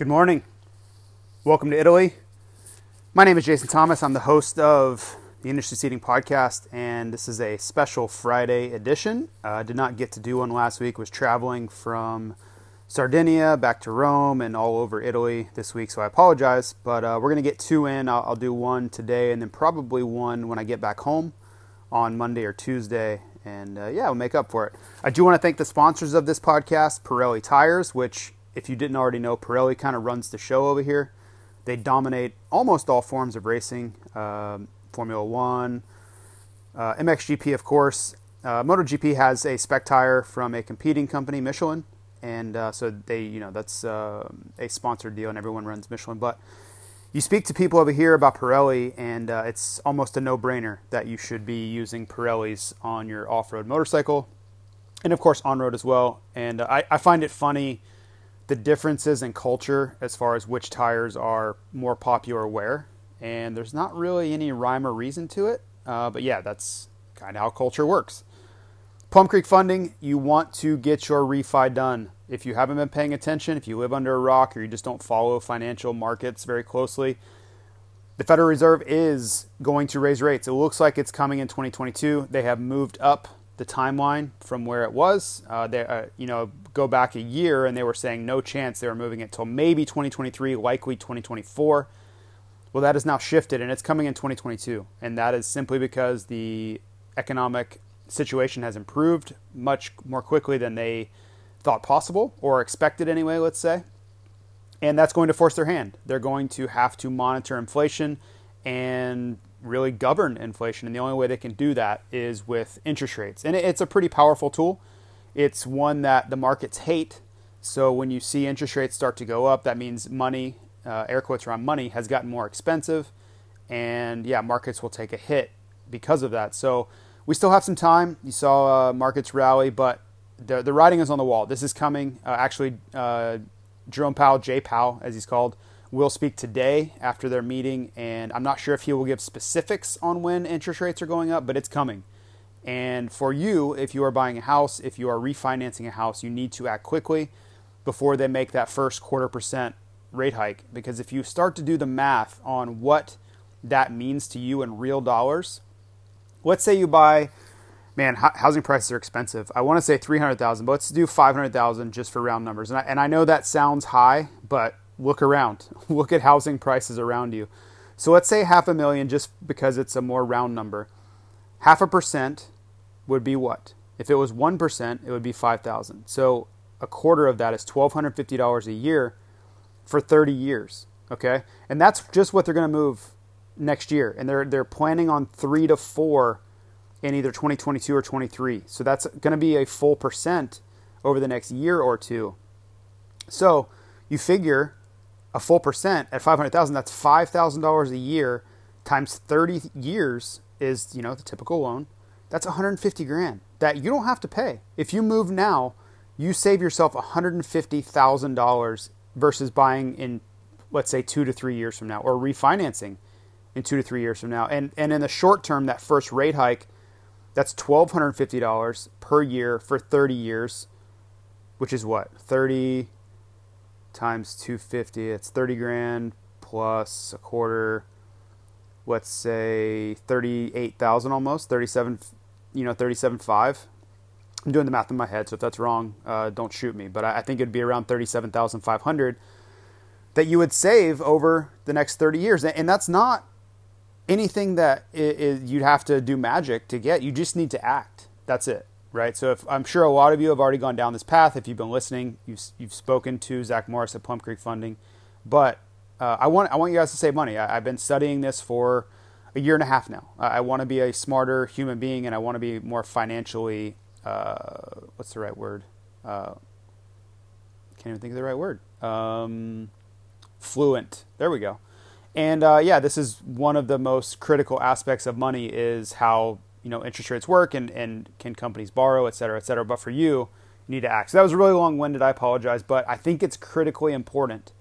Good morning. Welcome to Italy. My name is Jason Thomas. I'm the host of the Industry Seating Podcast, and this is a special Friday edition. Uh, I did not get to do one last week. Was traveling from Sardinia back to Rome and all over Italy this week, so I apologize. But uh, we're going to get two in. I'll, I'll do one today, and then probably one when I get back home on Monday or Tuesday. And uh, yeah, we'll make up for it. I do want to thank the sponsors of this podcast, Pirelli Tires, which, if you didn't already know, Pirelli kind of runs the show over here. They dominate almost all forms of racing um, Formula One, uh, MXGP, of course. Uh, MotoGP has a spec tire from a competing company, Michelin, and uh, so they, you know, that's uh, a sponsored deal, and everyone runs Michelin. But you speak to people over here about Pirelli, and uh, it's almost a no-brainer that you should be using Pirellis on your off-road motorcycle, and of course on-road as well. And I, I find it funny the differences in culture as far as which tires are more popular where, and there's not really any rhyme or reason to it. Uh, but yeah, that's kind of how culture works. Plum Creek Funding, you want to get your refi done. If you haven't been paying attention, if you live under a rock or you just don't follow financial markets very closely, the Federal Reserve is going to raise rates. It looks like it's coming in 2022. They have moved up the timeline from where it was. Uh, they, uh, you know, go back a year and they were saying no chance they were moving it till maybe 2023, likely 2024. Well, that has now shifted and it's coming in 2022. And that is simply because the economic situation has improved much more quickly than they thought possible or expected anyway, let's say. And that's going to force their hand. They're going to have to monitor inflation and really govern inflation. And the only way they can do that is with interest rates. And it's a pretty powerful tool. It's one that the markets hate. So when you see interest rates start to go up, that means money, uh, air quotes around money, has gotten more expensive. And yeah, markets will take a hit because of that. So we still have some time. You saw uh, markets rally, but the, the writing is on the wall. This is coming. Uh, actually, uh, Jerome Powell, Jay Powell, as he's called, will speak today after their meeting. And I'm not sure if he will give specifics on when interest rates are going up, but it's coming. And for you, if you are buying a house, if you are refinancing a house, you need to act quickly before they make that first quarter percent rate hike. Because if you start to do the math on what that means to you in real dollars, let's say you buy, man, housing prices are expensive. I want to say 300,000, but let's do 500,000 just for round numbers. And I, and I know that sounds high, but look around. look at housing prices around you. So let's say half a million just because it's a more round number. Half a percent would be what? If it was 1%, it would be 5,000. So a quarter of that is $1,250 a year for 30 years. Okay, and that's just what they're going to move next year, and they're they're planning on three to four in either 2022 or 23. So that's going to be a full percent over the next year or two. So you figure a full percent at 500,000, that's $5,000 a year times 30 years is, you know, the typical loan. That's 150 grand that you don't have to pay. If you move now, you save yourself $150,000 versus buying in, let's say, two to three years from now or refinancing in two to three years from now. And, and in the short term, that first rate hike, that's $1,250 per year for 30 years, which is what? 30 times 250, it's 30 grand plus a quarter, let's say 38,000 almost, 37, you know, 37.5. I'm doing the math in my head, so if that's wrong, uh, don't shoot me. But I, I think it'd be around 37,500 that you would save over the next 30 years. And that's not anything that you'd have to do magic to get. You just need to act. That's it, right? So if, I'm sure a lot of you have already gone down this path. If you've been listening, you've, you've spoken to Zach Morris at Plum Creek Funding. But uh, I want I want you guys to save money. I, have been studying this for a year and a half now. I, I want to be a smarter human being, and I want to be more financially uh, what's the right word? Uh, can't even think of the right word. Um, fluent. There we go. And uh, yeah, this is one of the most critical aspects of money is how you know interest rates work and, and can companies borrow, et cetera, et cetera. But for you, you need to act. So that was a really long winded. I apologize, but I think it's critically important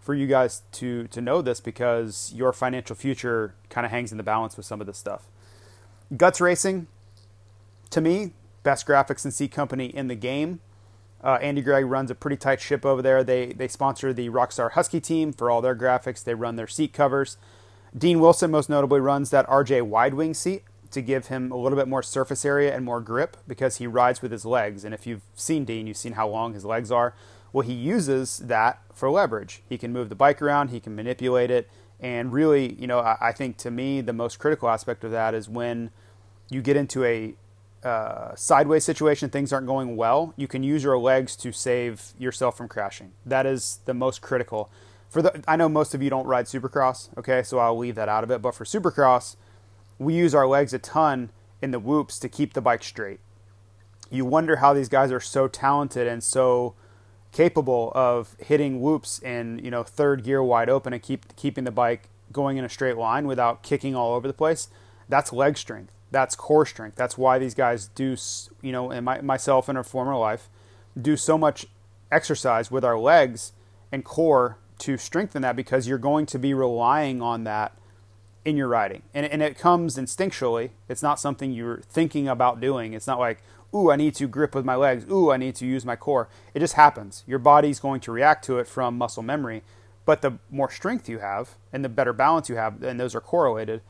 for you guys to to know this because your financial future kind of hangs in the balance with some of this stuff. Guts Racing, to me, best graphics and seat company in the game. Uh, Andy Gregg runs a pretty tight ship over there. They they sponsor the Rockstar Husky team for all their graphics. They run their seat covers. Dean Wilson most notably runs that RJ wide wing seat to give him a little bit more surface area and more grip because he rides with his legs. And if you've seen Dean, you've seen how long his legs are. Well, he uses that for leverage. He can move the bike around, he can manipulate it, and really, you know, I, think to me the most critical aspect of that is when you get into a uh, sideways situation, things aren't going well, you can use your legs to save yourself from crashing. That is the most critical. For the, I know most of you don't ride Supercross, okay, so I'll leave that out of it. But for Supercross, we use our legs a ton in the whoops to keep the bike straight. You wonder how these guys are so talented and so capable of hitting whoops in you know third gear wide open and keep keeping the bike going in a straight line without kicking all over the place. That's leg strength. That's core strength. That's why these guys do, you know, and my, myself in a former life, do so much exercise with our legs and core to strengthen that because you're going to be relying on that in your riding. And, and it comes instinctually. It's not something you're thinking about doing. It's not like, ooh, I need to grip with my legs. Ooh, I need to use my core. It just happens. Your body's going to react to it from muscle memory. But the more strength you have and the better balance you have, and those are correlated,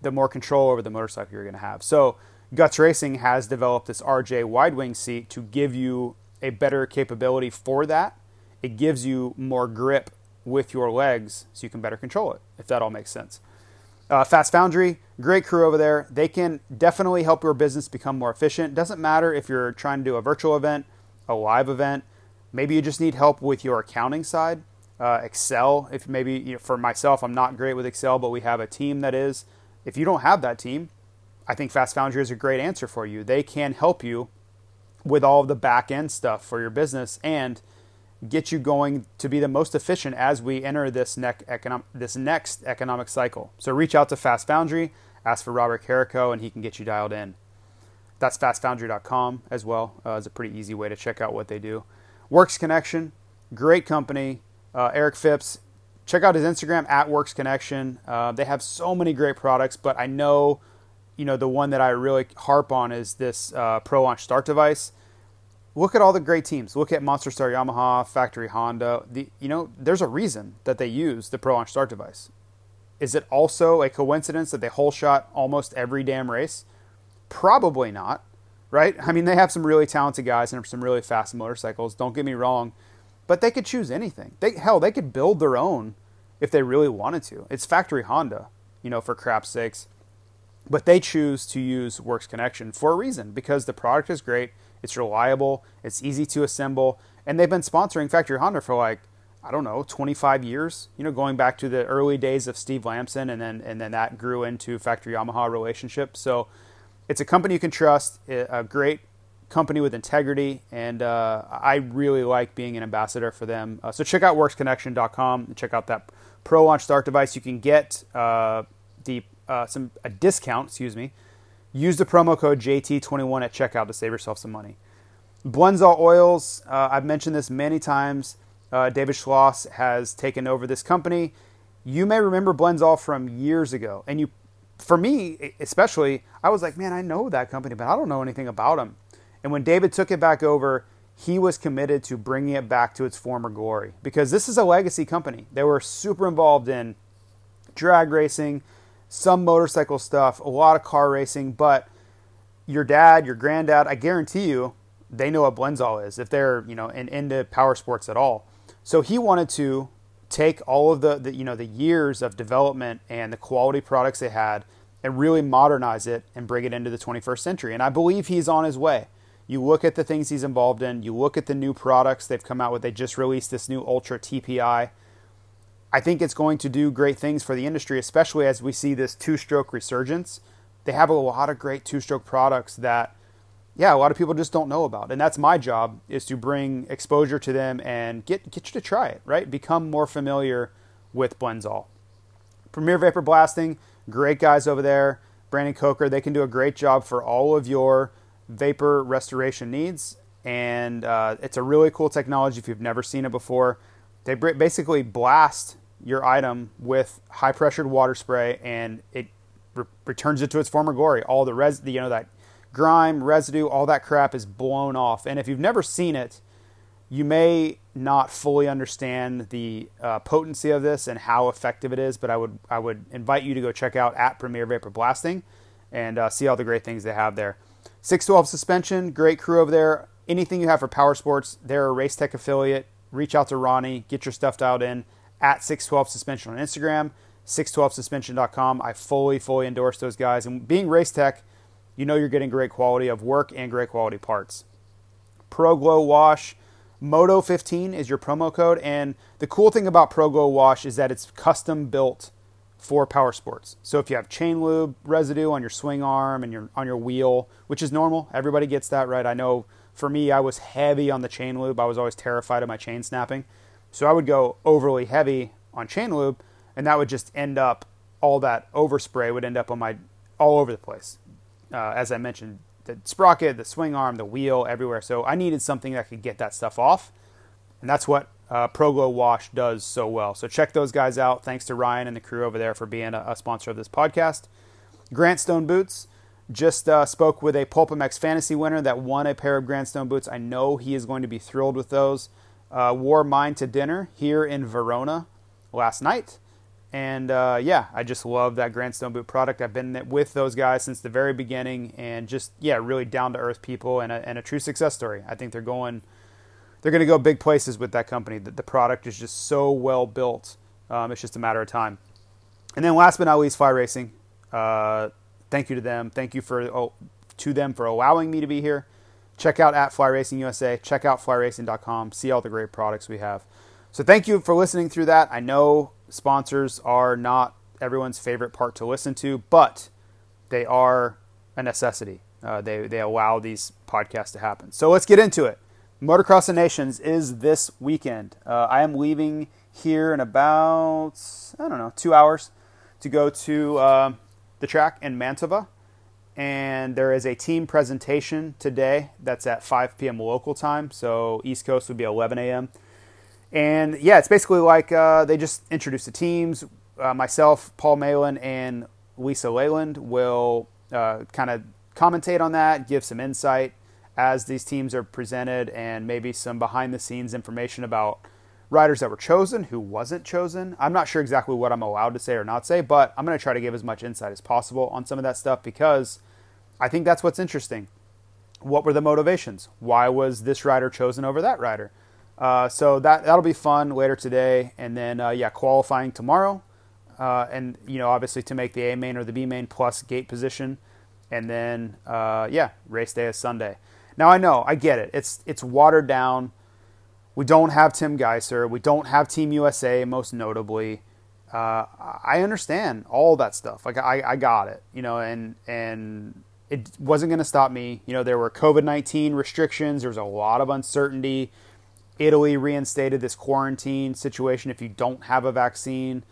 the more control over the motorcycle you're going to have. So Guts Racing has developed this RJ wide wing seat to give you a better capability for that. It gives you more grip with your legs so you can better control it, if that all makes sense. Uh, Fast Foundry, great crew over there. They can definitely help your business become more efficient. Doesn't matter if you're trying to do a virtual event, a live event, maybe you just need help with your accounting side. Uh, Excel, if maybe you know, for myself, I'm not great with Excel, but we have a team that is. If you don't have that team, I think Fast Foundry is a great answer for you. They can help you with all of the back end stuff for your business and get you going to be the most efficient as we enter this, economic, this next economic cycle. So reach out to Fast Foundry, ask for Robert Carrico, and he can get you dialed in. That's fastfoundry.com as well. Uh, it's a pretty easy way to check out what they do. Works Connection, great company. Uh, Eric Phipps, check out his Instagram at Works Connection. Uh, they have so many great products, but I know, you know, the one that I really harp on is this uh, Pro Launch Start device. Look at all the great teams. Look at Monster Star Yamaha, Factory Honda. The, you know, there's a reason that they use the Pro Launch Start device. Is it also a coincidence that they whole shot almost every damn race? Probably not, right? I mean, they have some really talented guys and some really fast motorcycles. Don't get me wrong but they could choose anything. They hell, they could build their own if they really wanted to. It's factory Honda, you know, for crap's sakes. But they choose to use Works Connection for a reason because the product is great, it's reliable, it's easy to assemble, and they've been sponsoring Factory Honda for like I don't know, 25 years. You know, going back to the early days of Steve Lamson, and then and then that grew into Factory Yamaha relationship. So it's a company you can trust, a great company with integrity, and uh, I really like being an ambassador for them. Uh, so check out worksconnection.com and check out that Pro Launch Start device. You can get uh, the uh, some a discount, excuse me. Use the promo code JT21 at checkout to save yourself some money. Blendzall Oils, uh, I've mentioned this many times. Uh, David Schloss has taken over this company. You may remember Blendzall from years ago, and you, for me especially, I was like, man, I know that company, but I don't know anything about them. And when David took it back over, he was committed to bringing it back to its former glory because this is a legacy company. They were super involved in drag racing, some motorcycle stuff, a lot of car racing, but your dad, your granddad, I guarantee you, they know what Blendzall is if they're, you know, in, into power sports at all. So he wanted to take all of the, the you know the years of development and the quality products they had and really modernize it and bring it into the 21st century. And I believe he's on his way. You look at the things he's involved in, you look at the new products they've come out with. They just released this new Ultra TPI. I think it's going to do great things for the industry, especially as we see this two stroke resurgence. They have a lot of great two stroke products that, yeah, a lot of people just don't know about. And that's my job is to bring exposure to them and get, get you to try it, right? Become more familiar with Blendzall. Premier Vapor Blasting, great guys over there. Brandon Coker, they can do a great job for all of your vapor restoration needs. And uh, it's a really cool technology if you've never seen it before. They basically blast your item with high pressured water spray and it re- returns it to its former glory. All the res, you know, that grime, residue, all that crap is blown off. And if you've never seen it, you may not fully understand the uh, potency of this and how effective it is, but I would I would invite you to go check out at Premier Vapor Blasting and uh, see all the great things they have there. 612 suspension, great crew over there. Anything you have for power sports, they're a Race Tech affiliate. Reach out to Ronnie, get your stuff dialed in at 612 suspension on Instagram, 612suspension.com. I fully, fully endorse those guys. And being Race Tech, you know you're getting great quality of work and great quality parts. Pro Glow Wash Moto 15 is your promo code, and the cool thing about Pro Glow Wash is that it's custom built for power sports. So if you have chain lube residue on your swing arm and your on your wheel, which is normal, everybody gets that right. I know for me, I was heavy on the chain lube. I was always terrified of my chain snapping, so I would go overly heavy on chain lube, and that would just end up all that overspray would end up on my all over the place. Uh, as I mentioned, the sprocket, the swing arm, the wheel, everywhere. So I needed something that could get that stuff off, and that's what uh, ProGlow Wash does so well. So check those guys out. Thanks to Ryan and the crew over there for being a, a sponsor of this podcast. Grant Stone Boots just uh, spoke with a PulpMX fantasy winner that won a pair of Grant Stone boots. I know he is going to be thrilled with those. Uh, wore mine to dinner here in Verona last night. And uh, yeah, I just love that Grant Stone boot product. I've been with those guys since the very beginning, and just yeah, really down to earth people and a, and a true success story. I think they're going, they're going to go big places with that company. The, the product is just so well built. Um, it's just a matter of time. And then last but not least, Fly Racing. Uh, thank you to them. Thank you for oh, to them for allowing me to be here. Check out at Fly Racing USA. Check out flyracing.com. See all the great products we have. So thank you for listening through that. I know sponsors are not everyone's favorite part to listen to, but they are a necessity. Uh, they, they allow these podcasts to happen. So let's get into it. Motocross of Nations is this weekend. Uh, I am leaving here in about, I don't know, two hours to go to uh, the track in Mantova. And there is a team presentation today that's at 5 p.m. local time. So East Coast would be 11 a.m. And yeah, it's basically like uh, they just introduce the teams. Uh, myself, Paul Malin, and Lisa Leyland will uh, kind of commentate on that, give some insight as these teams are presented, and maybe some behind the scenes information about riders that were chosen, who wasn't chosen. I'm not sure exactly what I'm allowed to say or not say, but I'm going to try to give as much insight as possible on some of that stuff because I think that's what's interesting. What were the motivations? Why was this rider chosen over that rider? Uh, so that that'll be fun later today, and then uh, yeah, qualifying tomorrow, uh, and you know obviously to make the A main or the B main plus gate position, and then uh, yeah, race day is Sunday. Now I know I get it. It's it's watered down. We don't have Tim Gajser. We don't have Team USA, most notably. Uh, I understand all that stuff. Like I, I got it, you know, and and it wasn't going to stop me. You know, there were COVID nineteen restrictions. There was a lot of uncertainty Italy reinstated this quarantine situation if you don't have a vaccine.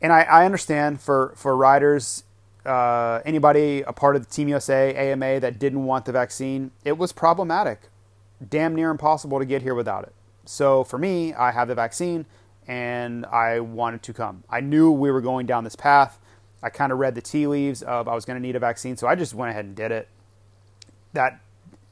And I, I understand for, for riders, uh, anybody a part of the Team USA, AMA that didn't want the vaccine, it was problematic. Damn near impossible to get here without it. So for me, I have the vaccine and I wanted to come. I knew we were going down this path. I kind of read the tea leaves of I was going to need a vaccine, so I just went ahead and did it. That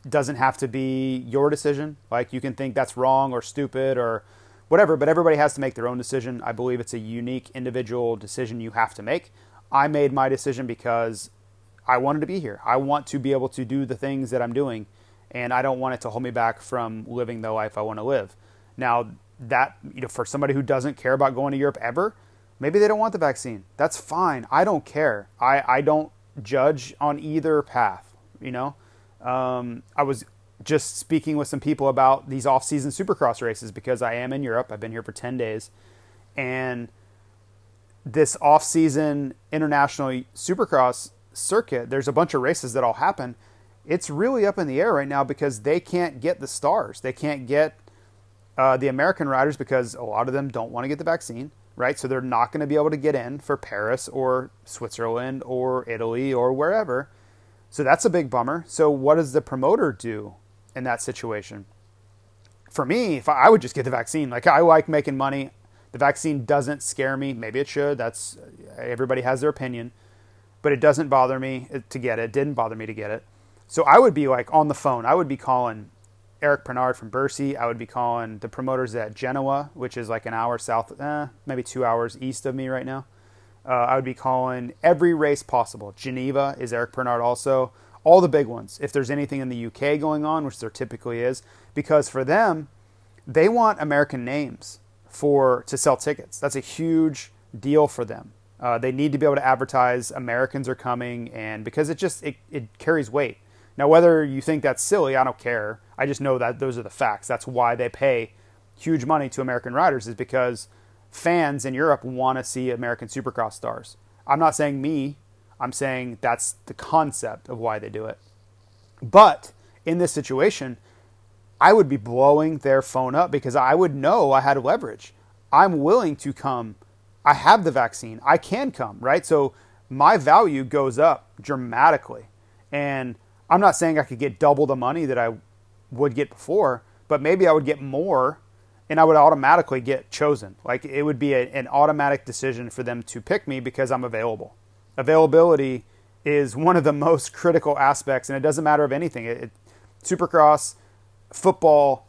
doesn't have to be your decision. Like you can think that's wrong or stupid or whatever, but everybody has to make their own decision. I believe it's a unique individual decision you have to make. I made my decision because I wanted to be here. I want to be able to do the things that I'm doing, and I don't want it to hold me back from living the life I want to live. Now, that you know for somebody who doesn't care about going to Europe ever, maybe they don't want the vaccine. That's fine. I don't care. I I don't judge on either path. You know, um, I was just speaking with some people about these off-season Supercross races because I am in Europe. I've been here for ten days, and this off-season international Supercross circuit. There's a bunch of races that all happen. It's really up in the air right now because they can't get the stars. They can't get uh, the American riders because a lot of them don't want to get the vaccine, right? So they're not going to be able to get in for Paris or Switzerland or Italy or wherever. So that's a big bummer. So what does the promoter do in that situation? For me, if I, I would just get the vaccine. Like I like making money. The vaccine doesn't scare me. Maybe it should. That's everybody has their opinion, but it doesn't bother me to get it. it didn't bother me to get it. So I would be like on the phone. I would be calling Eric Peronnard from Bercy. I would be calling the promoters at Genoa, which is like an hour south, eh, maybe two hours east of me right now. Uh, I would be calling every race possible. Geneva is Eric Peronnard also. All the big ones. If there's anything in the UK going on, which there typically is, because for them, they want American names for to sell tickets. That's a huge deal for them. Uh, they need to be able to advertise Americans are coming, and because it just it, it carries weight. Now, whether you think that's silly, I don't care. I just know that those are the facts. That's why they pay huge money to American riders, is because fans in Europe want to see American Supercross stars. I'm not saying me, I'm saying that's the concept of why they do it. But in this situation, I would be blowing their phone up because I would know I had leverage. I'm willing to come. I have the vaccine. I can come, right? So my value goes up dramatically. And I'm not saying I could get double the money that I would get before, but maybe I would get more and I would automatically get chosen. Like it would be a, an automatic decision for them to pick me because I'm available. Availability is one of the most critical aspects, and it doesn't matter of anything. It, it, supercross, football,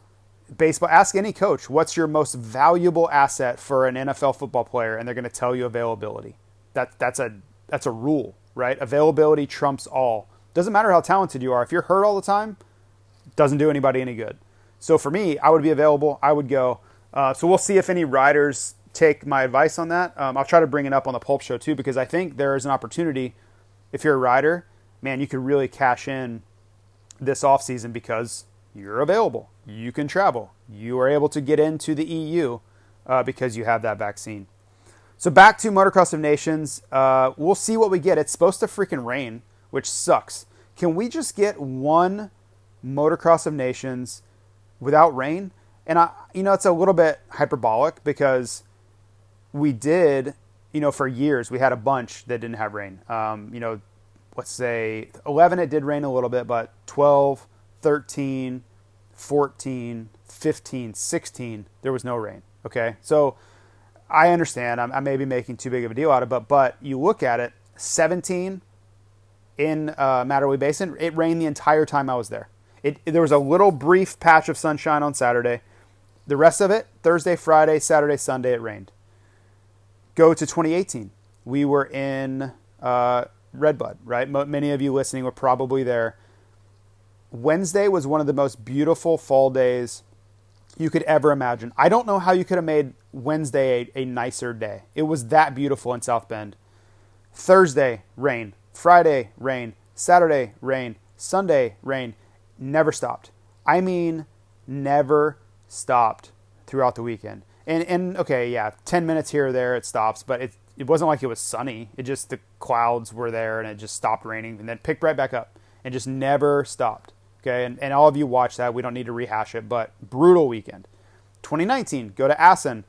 baseball. Ask any coach what's your most valuable asset for an NFL football player, and they're going to tell you availability. That that's a that's a rule, right? Availability trumps all. Doesn't matter how talented you are. If you're hurt all the time, doesn't do anybody any good. So for me, I would be available. I would go. Uh, so we'll see if any riders take my advice on that. Um, I'll try to bring it up on the Pulp Show too because I think there is an opportunity. If you're a rider, man, you could really cash in this off season because you're available. You can travel. You are able to get into the EU uh, because you have that vaccine. So back to Motocross of Nations. Uh, we'll see what we get. It's supposed to freaking rain which sucks. Can we just get one motocross of nations without rain? And I, you know, it's a little bit hyperbolic because we did, you know, for years we had a bunch that didn't have rain. Um, you know, let's say 11 it did rain a little bit, but 12, 13, 14, 15, 16 there was no rain. Okay, so I understand. I'm, I may be making too big of a deal out of it, but but you look at it, 17 in uh, Matterley Basin. It rained the entire time I was there. It, there was a little brief patch of sunshine on Saturday. The rest of it, Thursday, Friday, Saturday, Sunday, it rained. Go to 2018. We were in uh, Redbud, right? Many of you listening were probably there. Wednesday was one of the most beautiful fall days you could ever imagine. I don't know how you could have made Wednesday a, a nicer day. It was that beautiful in South Bend. Thursday, rain. Friday, rain. Saturday, rain. Sunday, rain. Never stopped. I mean, never stopped throughout the weekend. And, and okay, yeah, 10 minutes here or there it stops, but it, it wasn't like it was sunny. It just, the clouds were there and it just stopped raining and then picked right back up and just never stopped. Okay, and, and all of you watch that. We don't need to rehash it, but brutal weekend. 2019, go to Assen.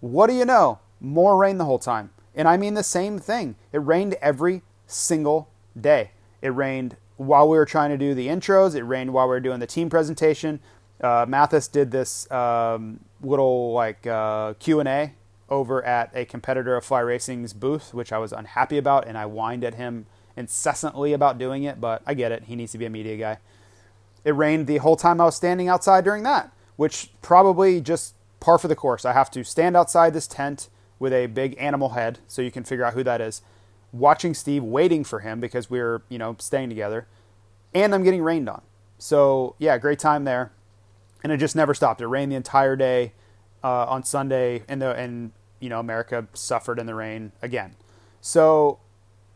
What do you know? More rain the whole time. And I mean the same thing. It rained every single day. It rained while we were trying to do the intros. It rained while we were doing the team presentation. Uh, Matthes did this um, little like uh, Q and A over at a competitor of Fly Racing's booth, which I was unhappy about, and I whined at him incessantly about doing it. But I get it; he needs to be a media guy. It rained the whole time I was standing outside during that, which probably just par for the course. I have to stand outside this tent with a big animal head, so you can figure out who that is watching Steve, waiting for him because we are you know, staying together, and I'm getting rained on. So, yeah, great time there. And it just never stopped. It rained the entire day. uh, on Sunday, and the and you know America suffered in the rain again. So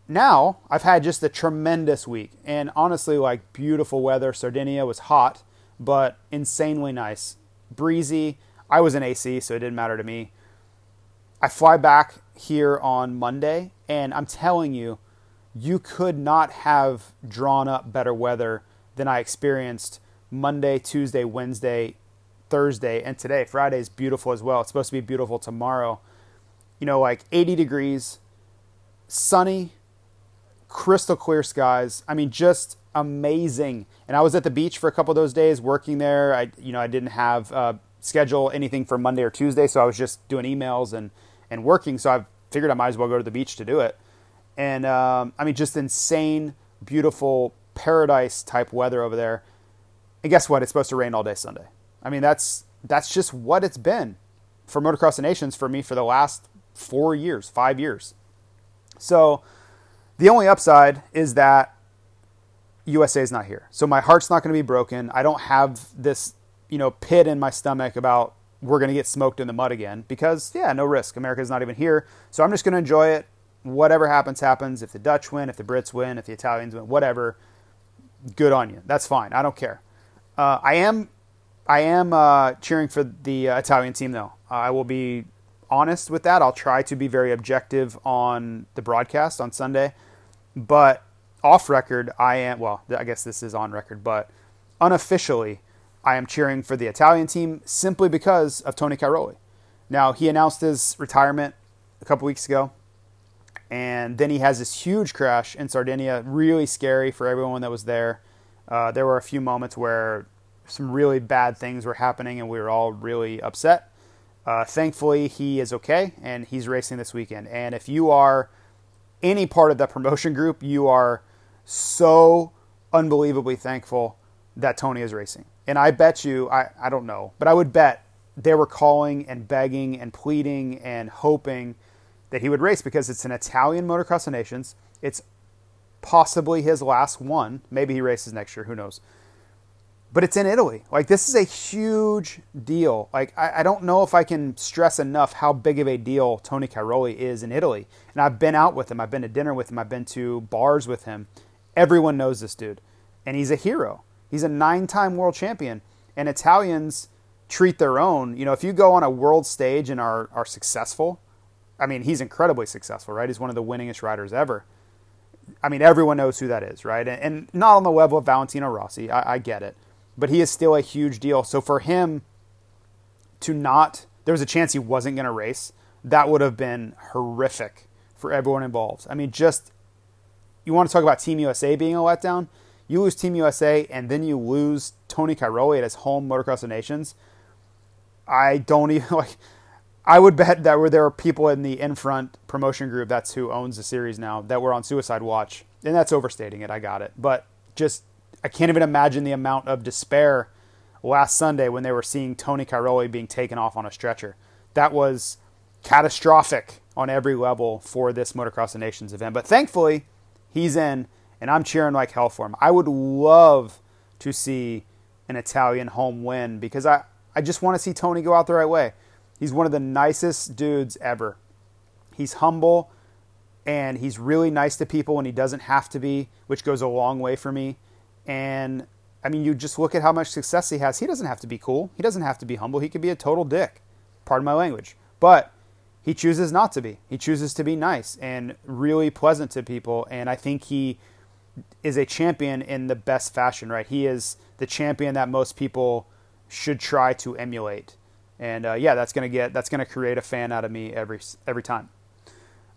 now I've had just a tremendous week, and honestly, like beautiful weather. Sardinia was hot, but insanely nice, breezy. I was in AC, so it didn't matter to me. I fly back here on Monday, and I'm telling you, you could not have drawn up better weather than I experienced Monday, Tuesday, Wednesday, Thursday, and today. Friday is beautiful as well. It's supposed to be beautiful tomorrow. You know, like 80 degrees, sunny, crystal clear skies. I mean, just amazing. And I was at the beach for a couple of those days working there. I, you know, I didn't have uh, schedule anything for Monday or Tuesday, so I was just doing emails and and working. So I figured I might as well go to the beach to do it. And um, I mean, just insane, beautiful paradise type weather over there. And guess what? It's supposed to rain all day Sunday. I mean, that's that's just what it's been for Motocross the Nations for me for the last four years, five years. So the only upside is that USA is not here. So my heart's not going to be broken. I don't have this, you know, pit in my stomach about we're going to get smoked in the mud again because yeah, no risk. America's not even here. So I'm just going to enjoy it. Whatever happens happens. If the Dutch win, if the Brits win, if the Italians win, whatever, good on you. That's fine. I don't care. Uh, I am I am uh, cheering for the uh, Italian team though. I will be honest with that. I'll try to be very objective on the broadcast on Sunday, but off record, I am. Well, I guess this is on record, but unofficially, I am cheering for the Italian team simply because of Tony Cairoli. Now, he announced his retirement a couple weeks ago, and then he has this huge crash in Sardinia, really scary for everyone that was there. Uh, there were a few moments where some really bad things were happening, and we were all really upset. Uh, thankfully, he is okay, and he's racing this weekend. And if you are any part of that promotion group, you are so unbelievably thankful that Tony is racing. And I bet you, I, I don't know, but I would bet they were calling and begging and pleading and hoping that he would race because it's an Italian motocross of nations. It's possibly his last one. Maybe he races next year, who knows. But it's in Italy. Like, this is a huge deal. Like, I, I don't know if I can stress enough how big of a deal Tony Cairoli is in Italy. And I've been out with him, I've been to dinner with him, I've been to bars with him. Everyone knows this dude. And he's a hero. He's a nine time world champion. And Italians treat their own. You know, if you go on a world stage and are, are successful, I mean, he's incredibly successful, right? He's one of the winningest riders ever. I mean, everyone knows who that is, right? And, and not on the level of Valentino Rossi. I, I get it. But he is still a huge deal. So for him to not, there was a chance he wasn't going to race. That would have been horrific for everyone involved. I mean, just, you want to talk about Team USA being a letdown? You lose Team USA and then you lose Tony Cairoli at his home Motocross of Nations. I don't even like. I would bet that were there are people in the Infront promotion group that's who owns the series now that were on suicide watch, and that's overstating it. I got it, but just I can't even imagine the amount of despair last Sunday when they were seeing Tony Cairoli being taken off on a stretcher. That was catastrophic on every level for this Motocross of Nations event. But thankfully, he's in, and I'm cheering like hell for him. I would love to see an Italian home win because I, I just want to see Tony go out the right way. He's one of the nicest dudes ever. He's humble and he's really nice to people when he doesn't have to be, which goes a long way for me. And I mean, you just look at how much success he has. He doesn't have to be cool. He doesn't have to be humble. He could be a total dick. Pardon my language. But he chooses not to be. He chooses to be nice and really pleasant to people. And I think he is a champion in the best fashion, right? He is the champion that most people should try to emulate. And uh, yeah, that's gonna get that's gonna create a fan out of me every every time.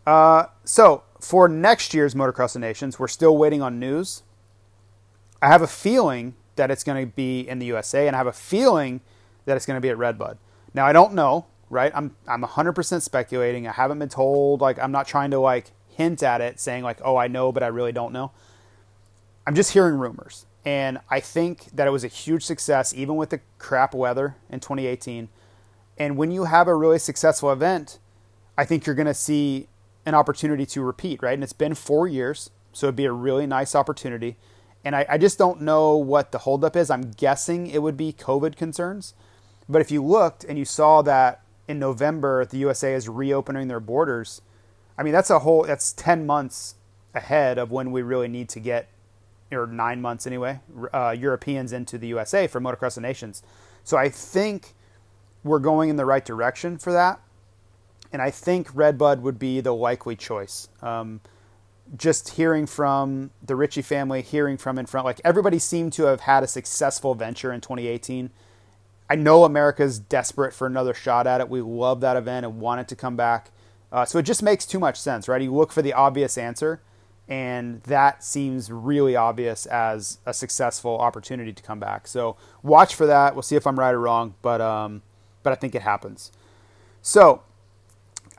Uh, so for next year's Motocross of Nations, we're still waiting on news. I have a feeling that it's going to be in the USA, and I have a feeling that it's going to be at Redbud. Now I don't know, right? I'm I'm 100% speculating. I haven't been told. Like I'm not trying to like hint at it, saying like, oh, I know, but I really don't know. I'm just hearing rumors, and I think that it was a huge success, even with the crap weather in 2018. And when you have a really successful event, I think you're going to see an opportunity to repeat, right? And it's been four years, so it'd be a really nice opportunity. And I, I just don't know what the holdup is. I'm guessing it would be COVID concerns. But if you looked and you saw that in November the USA is reopening their borders. I mean, that's a whole that's 10 months ahead of when we really need to get or 9 months anyway, uh, Europeans into the USA for Motocross of Nations. So I think we're going in the right direction for that. And I think Redbud would be the likely choice. Um, just hearing from the Ritchie family, hearing from Infront, like everybody seemed to have had a successful venture in 2018. I know America's desperate for another shot at it. We love that event and want it to come back. Uh, so it just makes too much sense, right? You look for the obvious answer, and that seems really obvious as a successful opportunity to come back. So watch for that. We'll see if I'm right or wrong, but um, but I think it happens. So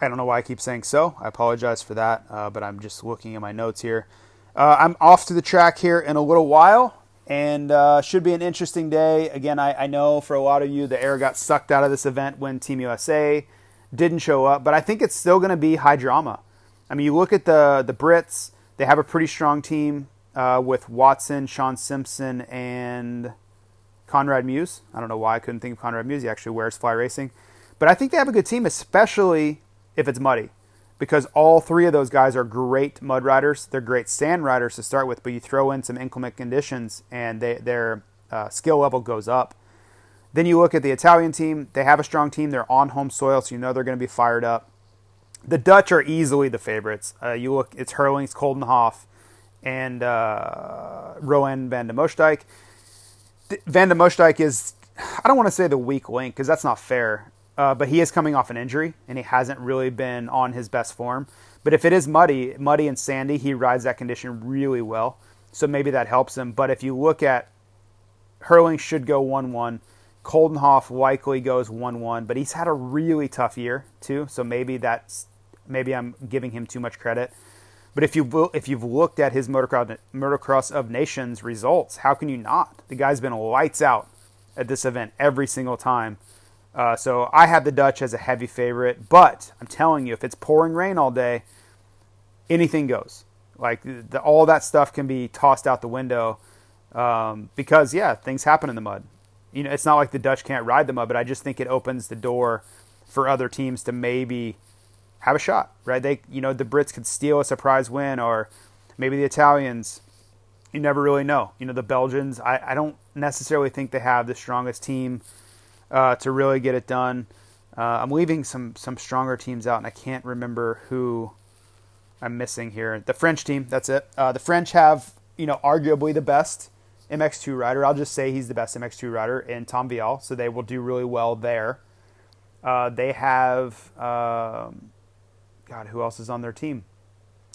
I don't know why I keep saying so. I apologize for that, uh, but I'm just looking at my notes here. Uh, I'm off to the track here in a little while, and uh, should be an interesting day. Again, I, I, know for a lot of you, the air got sucked out of this event when Team USA didn't show up, but I think it's still going to be high drama. I mean, you look at the the Brits; they have a pretty strong team uh, with Watson, Shaun Simpson, and Conrad Mewse. I don't know why I couldn't think of Conrad Mewse. He actually wears Fly Racing, but I think they have a good team, especially if it's muddy because all three of those guys are great mud riders. They're great sand riders to start with, but you throw in some inclement conditions and they, their uh, skill level goes up. Then you look at the Italian team. They have a strong team. They're on home soil, so you know they're going to be fired up. The Dutch are easily the favorites. Uh, you look, it's Herlings, Coldenhoff, and uh, Roan van de Moosdijk. Van de Moosdijk is, I don't want to say the weak link because that's not fair. Uh, but he is coming off an injury and he hasn't really been on his best form. But if it is muddy, muddy and sandy, he rides that condition really well. So maybe that helps him. But if you look at Herling should go 1 1. Coldenhoff likely goes 1 1, but he's had a really tough year too. So maybe that's maybe I'm giving him too much credit. But if you if you've looked at his motocross motocross of nations results, how can you not? The guy's been lights out at this event every single time. Uh, so I have the Dutch as a heavy favorite, but I'm telling you, if it's pouring rain all day, anything goes. Like the, all that stuff can be tossed out the window um, because yeah, things happen in the mud. You know, it's not like the Dutch can't ride the mud, but I just think it opens the door for other teams to maybe have a shot. Right? They, you know, the Brits could steal a surprise win, or maybe the Italians. You never really know. You know, the Belgians. I, I don't necessarily think they have the strongest team uh, to really get it done. Uh, I'm leaving some some stronger teams out, and I can't remember who I'm missing here. The French team, that's it. Uh, the French have, you know, arguably the best MX2 rider. I'll just say he's the best MX2 rider in Tom Vialle, so they will do really well there. Uh, they have, um, God, who else is on their team?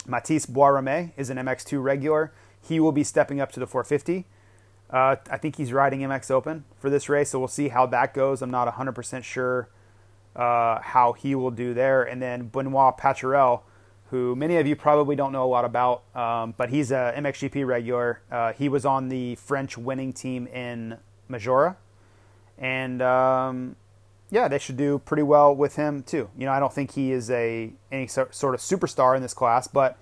Mathys Boisramé is an MX2 regular. He will be stepping up to the 450. Uh, I think he's riding MX Open for this race, so we'll see how that goes. I'm not 100% sure uh, how he will do there. And then Benoit Paturel, who many of you probably don't know a lot about, um, but he's a MXGP regular. Uh, he was on the French winning team in Maggiora, And um, yeah, they should do pretty well with him too. You know, I don't think he is a any sort of superstar in this class, but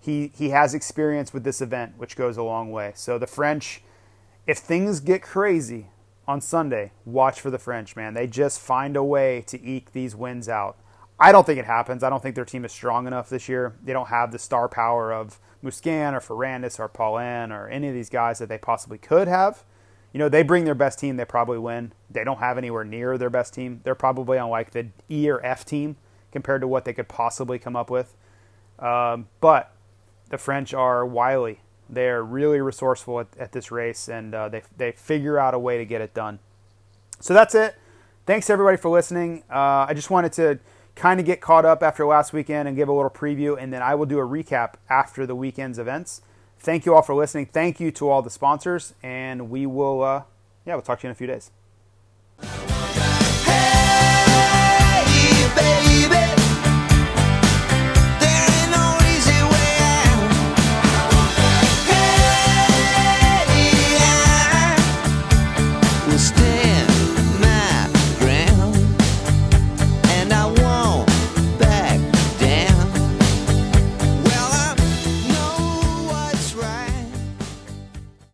he he has experience with this event, which goes a long way. So the French if things get crazy on Sunday, watch for the French, man. They just find a way to eke these wins out. I don't think it happens. I don't think their team is strong enough this year. They don't have the star power of Musquin or Ferrandis or Paulin or any of these guys that they possibly could have. You know, they bring their best team, they probably win. They don't have anywhere near their best team. They're probably on like the E or F team compared to what they could possibly come up with. Um, but the French are wily they're really resourceful at, at this race, and uh, they, they figure out a way to get it done. So that's it. Thanks everybody for listening. Uh, I just wanted to kind of get caught up after last weekend and give a little preview, and then I will do a recap after the weekend's events. Thank you all for listening. Thank you to all the sponsors, and we will, uh, yeah, we'll talk to you in a few days.